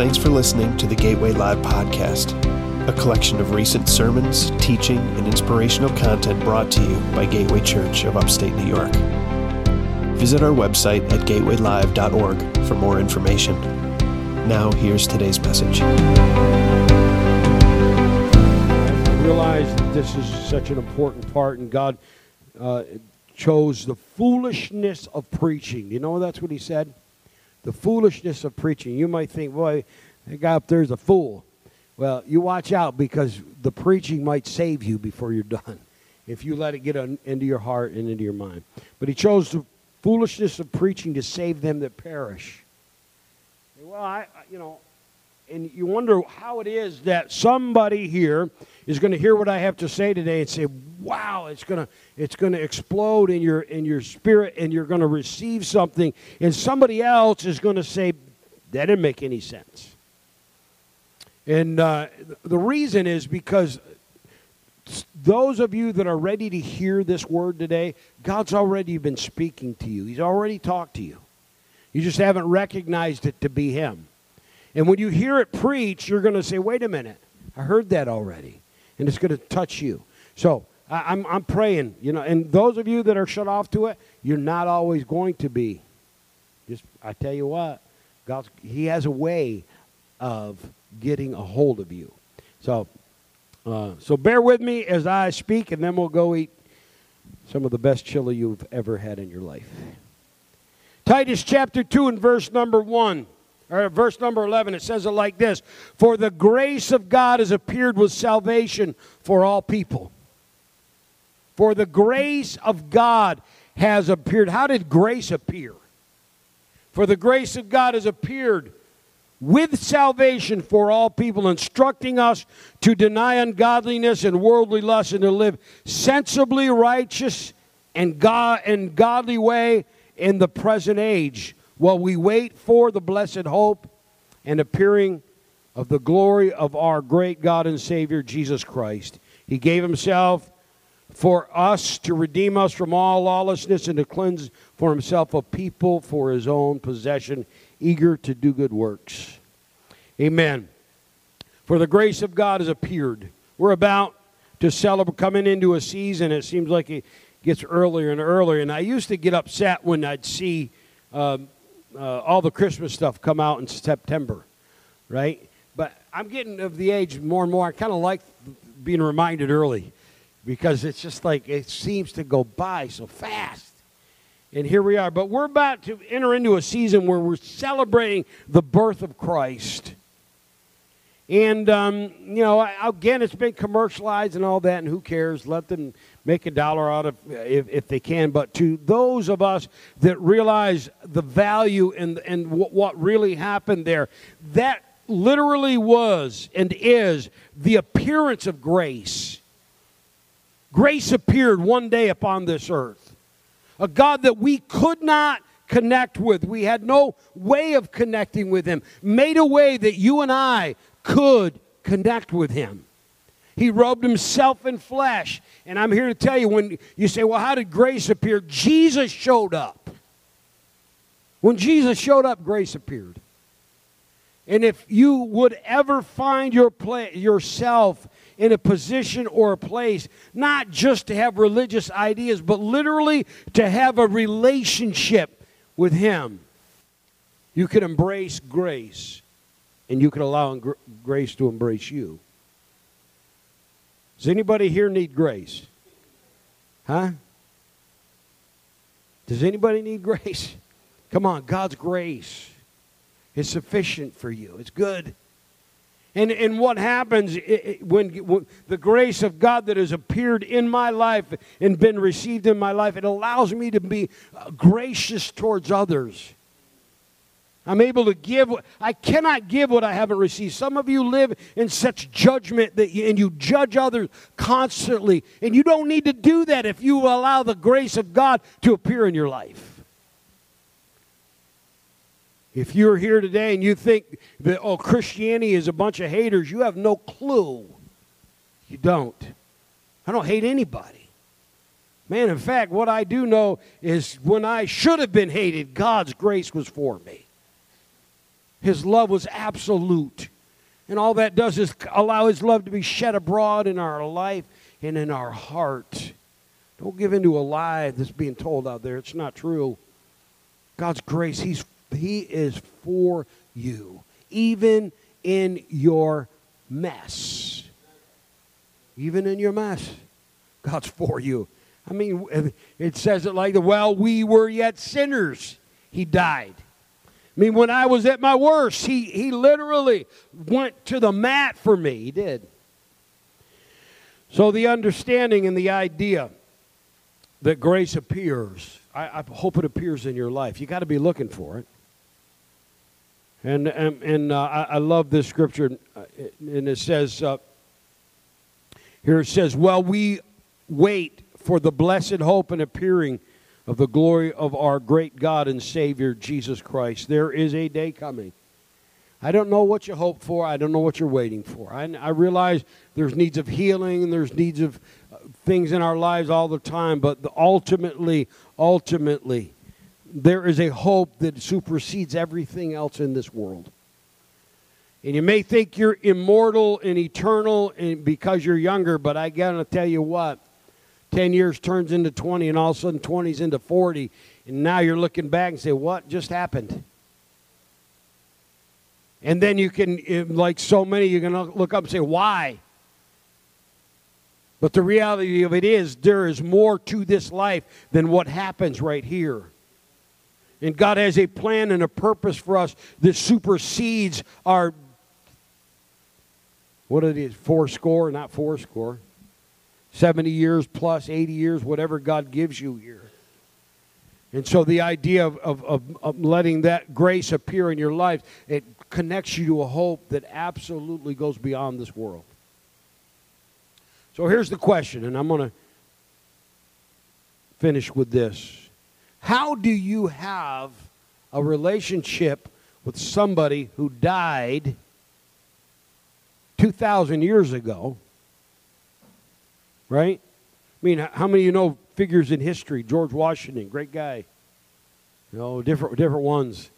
Thanks for listening to the Gateway Live podcast, a collection of recent sermons, teaching, and inspirational content brought to you by Gateway Church of Upstate New York. Visit our website at gatewaylive.org for more information. Now, here's today's message. I realize that this is such an important part, and God uh, chose the foolishness of preaching. You know that's what He said? The foolishness of preaching. You might think, boy, that guy up there is a fool. Well, you watch out because the preaching might save you before you're done if you let it get on, into your heart and into your mind. But He chose the foolishness of preaching to save them that perish. Well, I, you know, and you wonder how it is that somebody here is going to hear what I have to say today and say, "Wow, it's going to it's going to explode in your in your spirit and you're going to receive something." And somebody else is going to say, "That didn't make any sense." And uh, the reason is because those of you that are ready to hear this word today, God's already been speaking to you. He's already talked to you. You just haven't recognized it to be Him. And when you hear it preached, you're going to say, wait a minute, I heard that already. And it's going to touch you. So I, am I'm, I'm praying, you know, and those of you that are shut off to it, you're not always going to be. Just, I tell you what, God, He has a way of getting a hold of you. So, uh, so bear with me as I speak, and then we'll go eat some of the best chili you've ever had in your life. Titus chapter 2 and verse number 1 or verse number 11 it says it like this for the grace of god has appeared with salvation for all people. For the grace of god has appeared. How did grace appear? For the grace of god has appeared with salvation for all people instructing us to deny ungodliness and worldly lust and to live sensibly righteous and god and godly way in the present age while we wait for the blessed hope and appearing of the glory of our great God and Savior Jesus Christ. He gave himself for us to redeem us from all lawlessness and to cleanse for himself a people for his own possession, eager to do good works. Amen. For the grace of God has appeared. We're about to celebrate coming into a season. It seems like it gets earlier and earlier. And I used to get upset when I'd see um, uh, all the Christmas stuff come out in September, right? But I'm getting of the age more and more. I kind of like being reminded early because it's just like it seems to go by so fast. And here we are. But we're about to enter into a season where we're celebrating the birth of Christ. And, um, you know, again, it's been commercialized and all that, and who cares? Let them make a dollar out of if, if they can. But to those of us that realize the value and, and what really happened there, that literally was and is the appearance of grace. Grace appeared one day upon this earth. A God that we could not connect with. We had no way of connecting with Him. Made a way that you and I could connect with Him. He robed himself in flesh. And I'm here to tell you when you say, well, how did grace appear? Jesus showed up. When Jesus showed up, grace appeared. And if you would ever find your play, yourself in a position or a place, not just to have religious ideas, but literally to have a relationship with Him, you can embrace grace and you can allow grace to embrace you. Does anybody here need grace? Huh? Does anybody need grace? Come on, God's grace is sufficient for you. It's good. And, and what happens when, when, the grace of God that has appeared in my life and been received in my life, it allows me to be uh, gracious towards others. I'm able to give. I cannot give what I haven't received. Some of you live in such judgment that you, and you judge others constantly, and you don't need to do that if you allow the grace of God to appear in your life. If you're here today and you think that oh Christianity is a bunch of haters, you have no clue. You don't. I don't hate anybody. Man, in fact, what I do know is when I should have been hated, God's grace was for me. His love was absolute. And all that does is allow His love to be shed abroad in our life and in our heart. Don't give in to a lie that's being told out there. It's not true. God's grace, He's He is for you, even in your mess. Even in your mess, God's for you. I mean, it says it like the well, we were yet sinners, He died. I mean, when I was at my worst, he, he literally went to the mat for me. He did. So, the understanding and the idea that grace appears, I, I hope it appears in your life. You got to be looking for it. And, and, and uh, I, I, love this scripture, uh, and it says, uh, here it says, Well, we wait for the blessed hope and appearing of the glory of our great God and Savior, Jesus Christ. There is a day coming I don't know what you hope for. I don't know what you're waiting for. I, I realize there's needs of healing and there's needs of uh, things in our lives all the time, but the, ultimately, ultimately, there is a hope that supersedes everything else in this world. And you may think you're immortal and eternal and because you're younger, but I got to tell you what 10 years turns into 20, and all of a sudden 20 is into 40, and now you're looking back and say, What just happened? And then you can, like so many, you're going to look up and say, why? But the reality of it is, there is more to this life than what happens right here. And God has a plan and a purpose for us that supersedes our, what it is, four score, not four score, 70 years plus, 80 years, whatever God gives you here. And so the idea of, of, of, of letting that grace appear in your life, it connects you to a hope that absolutely goes beyond this world. So here's the question, and I'm going to finish with this. How do you have a relationship with somebody who died 2,000 years ago? Right? I mean, how many of you know figures in history? George Washington, great guy. You know, different different ones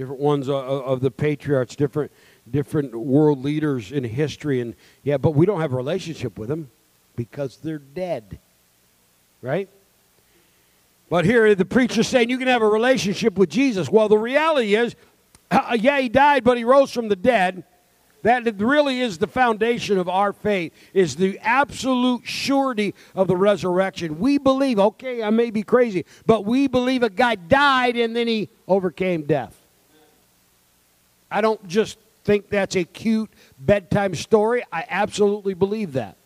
different ones of the patriarchs, different different world leaders in history, and yeah, but we don't have a relationship with them because they're dead, right? But here the preacher's saying you can have a relationship with Jesus. Well, the reality is, yeah, he died, but he rose from the dead. That really is the foundation of our faith, is the absolute surety of the resurrection. We believe, okay, I may be crazy, but we believe a guy died and then he overcame death. I don't just think that's a cute bedtime story. I absolutely believe that.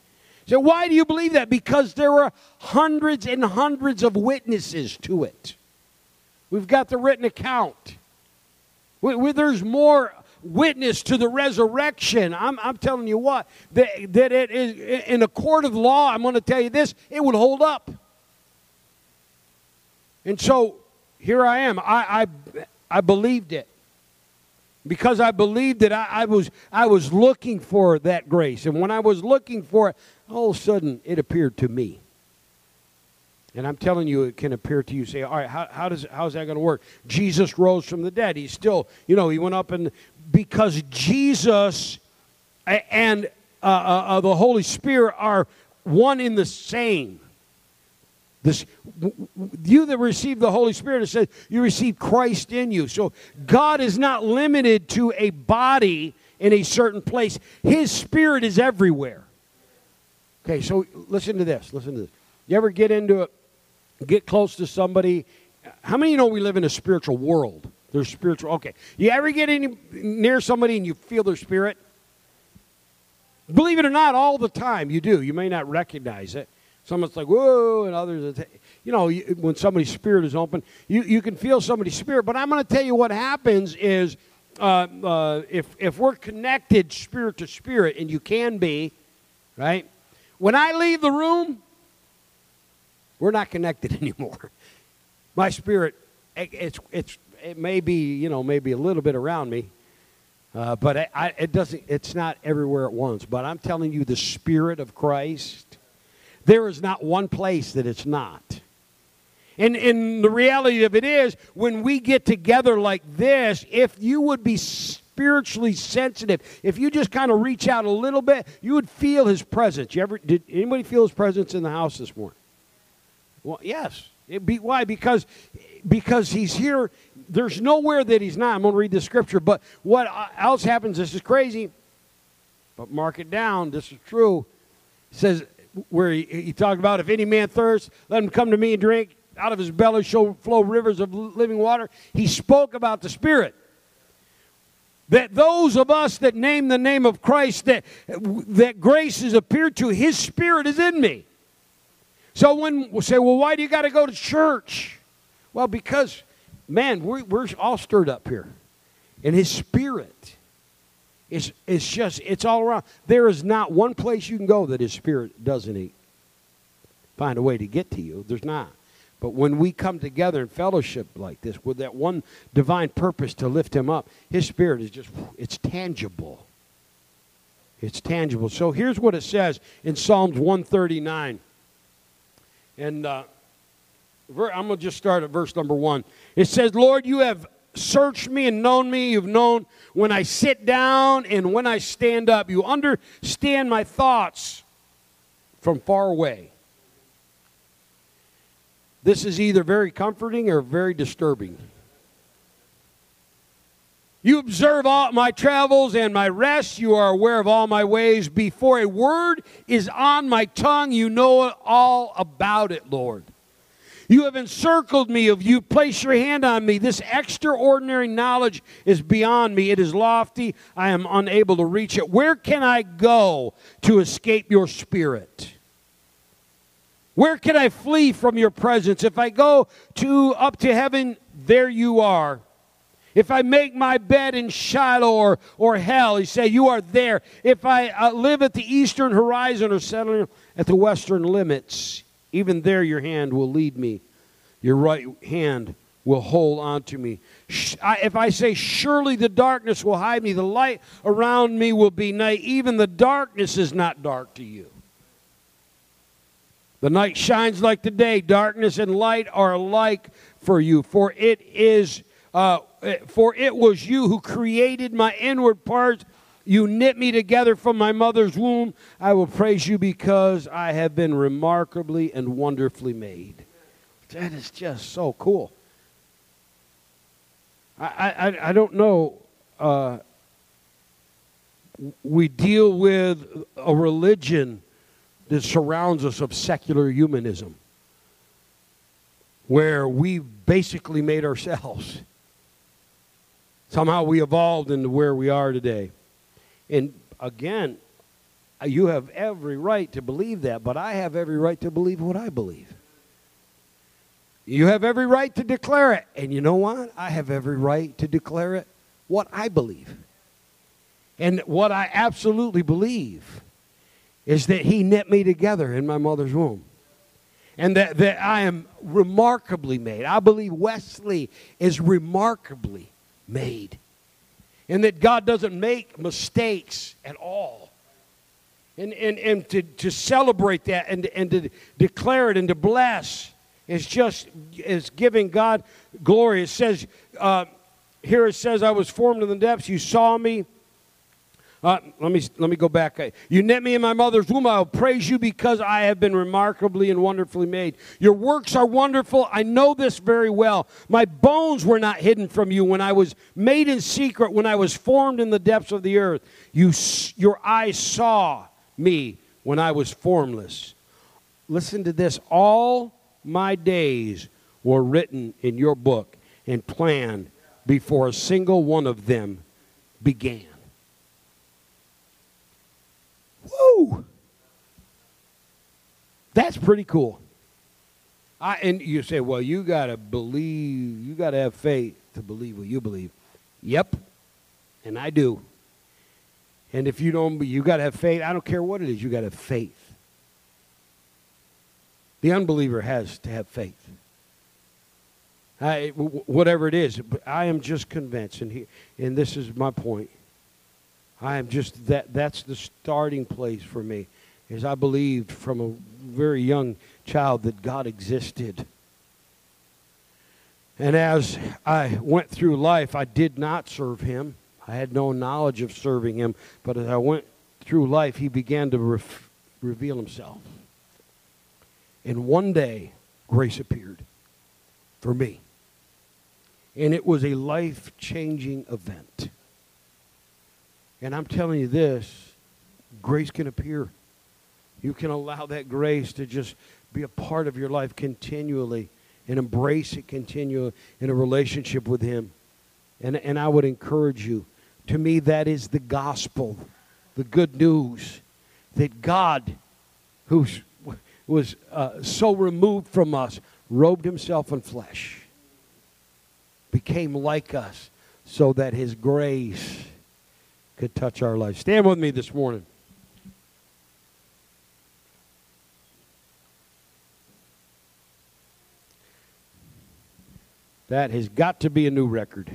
So, why do you believe that? Because there are hundreds and hundreds of witnesses to it. We've got the written account. We, we, there's more witness to the resurrection. I'm, I'm telling you what, that, that it is in a court of law, I'm going to tell you this, it would hold up. And so here I am. I, I, I believed it because I believed that I, I, was, I was looking for that grace. And when I was looking for it, all of a sudden it appeared to me. And I'm telling you, it can appear to you. Say, all right, how, how does how's that going to work? Jesus rose from the dead. He's still, you know, he went up and because Jesus and uh, uh, uh the Holy Spirit are one in the same. This, you that receive the Holy Spirit, it says you receive Christ in you. So God is not limited to a body in a certain place. His Spirit is everywhere. Okay, so listen to this. Listen to this. You ever get into it, get close to somebody? How many you know we live in a spiritual world? There's spiritual. Okay. You ever get any, near somebody and you feel their spirit? Believe it or not, all the time you do. You may not recognize it. Someone's like, whoa, and others, you know, when somebody's spirit is open, you, you can feel somebody's spirit. But I'm going to tell you what happens is uh, uh, if, if we're connected spirit to spirit, and you can be, right? When I leave the room, we're not connected anymore. My spirit, it, it's, it's, it may be, you know, maybe a little bit around me, uh, but I, I, it doesn't, it's not everywhere at once. But I'm telling you, the Spirit of Christ there is not one place that it's not. And, and the reality of it is, when we get together like this, if you would be spiritually sensitive, if you just kind of reach out a little bit, you would feel his presence. You ever did anybody feel his presence in the house this morning? Well, yes. Be, why? Because because he's here. There's nowhere that he's not. I'm going to read the scripture. But what else happens? This is crazy. But mark it down. This is true. It says where he, he talked about if any man thirst, let him come to me and drink. Out of his belly shall flow rivers of living water. He spoke about the Spirit that those of us that name the name of Christ that that grace has appeared to his spirit is in me so when we say well why do you got to go to church well because man we're, we're all stirred up here and his spirit is it's just it's all around there is not one place you can go that his spirit doesn't eat find a way to get to you there's not but when we come together in fellowship like this with that one divine purpose to lift him up, his spirit is just, it's tangible. It's tangible. So here's what it says in Psalms 139. And uh, I'm going to just start at verse number one. It says, Lord, you have searched me and known me. You've known when I sit down and when I stand up. You understand my thoughts from far away. This is either very comforting or very disturbing. You observe all my travels and my rest. You are aware of all my ways. Before a word is on my tongue, you know all about it, Lord. You have encircled me. Of you place your hand on me. This extraordinary knowledge is beyond me. It is lofty. I am unable to reach it. Where can I go to escape your spirit? Where can I flee from your presence? If I go to up to heaven, there you are. If I make my bed in Sheol or, or hell, he said, you are there. If I uh, live at the eastern horizon or settle at the western limits, even there your hand will lead me. Your right hand will hold on to me. If I say, surely the darkness will hide me, the light around me will be night, even the darkness is not dark to you. The night shines like the day. Darkness and light are alike for you. For it is, uh, for it was you who created my inward parts. You knit me together from my mother's womb. I will praise you because I have been remarkably and wonderfully made. That is just so cool. I, I, I don't know. Uh, we deal with a religion that surrounds us of secular humanism, where we basically made ourselves. Somehow we evolved into where we are today. And again, uh, you have every right to believe that, but I have every right to believe what I believe. You have every right to declare it. And you know what? I have every right to declare it what I believe. And what I absolutely believe is that he knit me together in my mother's womb. And that, that I am remarkably made. I believe Wesley is remarkably made. And that God doesn't make mistakes at all. And, and, and to, to celebrate that and, and to declare it and to bless is just is giving God glory. It says, uh, here it says, I was formed in the depths. You saw me uh, let, me, let me go back. You knit me in my mother's womb. I will praise you because I have been remarkably and wonderfully made. Your works are wonderful. I know this very well. My bones were not hidden from you when I was made in secret, when I was formed in the depths of the earth. You, your eyes saw me when I was formless. Listen to this. All my days were written in your book and planned before a single one of them began. Woo! That's pretty cool. I, and you say, well, you got to believe, you got to have faith to believe what you believe. Yep, and I do. And if you don't, you got to have faith. I don't care what it is, you got to have faith. The unbeliever has to have faith. I, whatever it is, I am just convinced, and, he, and this is my point. I am just that that's the starting place for me. Is I believed from a very young child that God existed. And as I went through life, I did not serve him. I had no knowledge of serving him. But as I went through life, he began to re- reveal himself. And one day, grace appeared for me. And it was a life changing event. And I'm telling you this grace can appear. You can allow that grace to just be a part of your life continually and embrace it continually in a relationship with Him. And, and I would encourage you. To me, that is the gospel, the good news that God, who was uh, so removed from us, robed himself in flesh, became like us, so that his grace could touch our lives. Stand with me this morning. That has got to be a new record.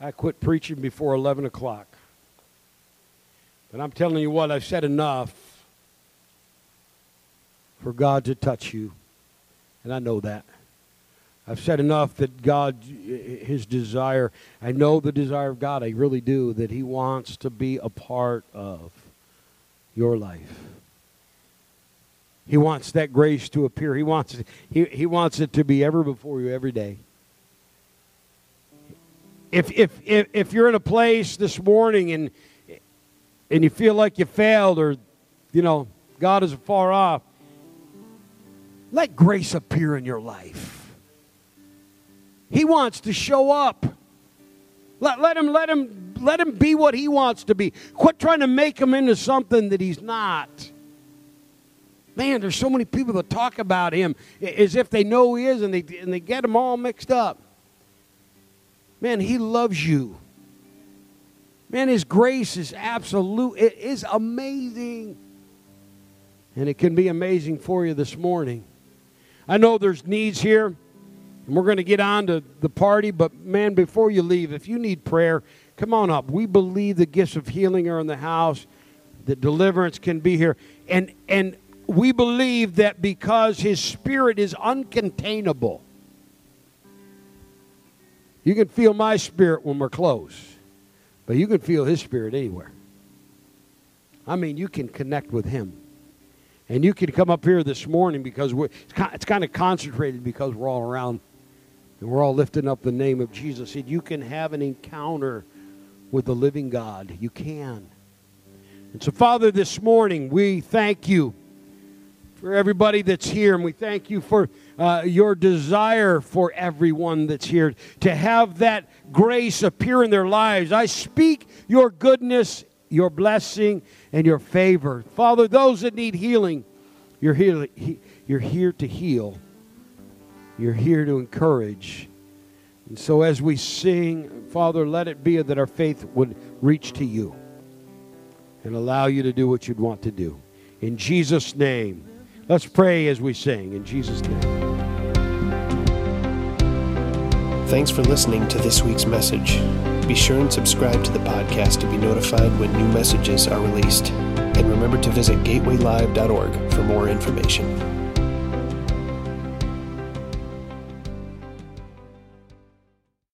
I quit preaching before 11 o'clock. But I'm telling you what, I've said enough for God to touch you. And I know that. I've said enough that God, His desire, I know the desire of God, I really do, that He wants to be a part of your life. He wants that grace to appear. He wants, he, he wants it to be ever before you every day. If, if, if, if you're in a place this morning and, and you feel like you failed or, you know, God is far off, let grace appear in your life. He wants to show up. Let, let him let him let him be what he wants to be. Quit trying to make him into something that he's not. Man, there's so many people that talk about him as if they know who he is and they, and they get him all mixed up. Man, he loves you. Man, his grace is absolute. It is amazing. And it can be amazing for you this morning. I know there's needs here, and we're going to get on to the party, but man, before you leave, if you need prayer, come on up. We believe the gifts of healing are in the house, that deliverance can be here. And, and we believe that because His Spirit is uncontainable, you can feel my spirit when we're close, but you can feel His Spirit anywhere. I mean, you can connect with Him. And you can come up here this morning because it's kind of concentrated because we're all around and we're all lifting up the name of Jesus. And you can have an encounter with the living God. You can. And so, Father, this morning we thank you for everybody that's here, and we thank you for uh, your desire for everyone that's here to have that grace appear in their lives. I speak your goodness, your blessing, and your favor. Father, those that need healing, you're here, you're here to heal, you're here to encourage. And so, as we sing, Father, let it be that our faith would reach to you and allow you to do what you'd want to do. In Jesus' name. Let's pray as we sing in Jesus' name. Thanks for listening to this week's message. Be sure and subscribe to the podcast to be notified when new messages are released. And remember to visit gatewaylive.org for more information.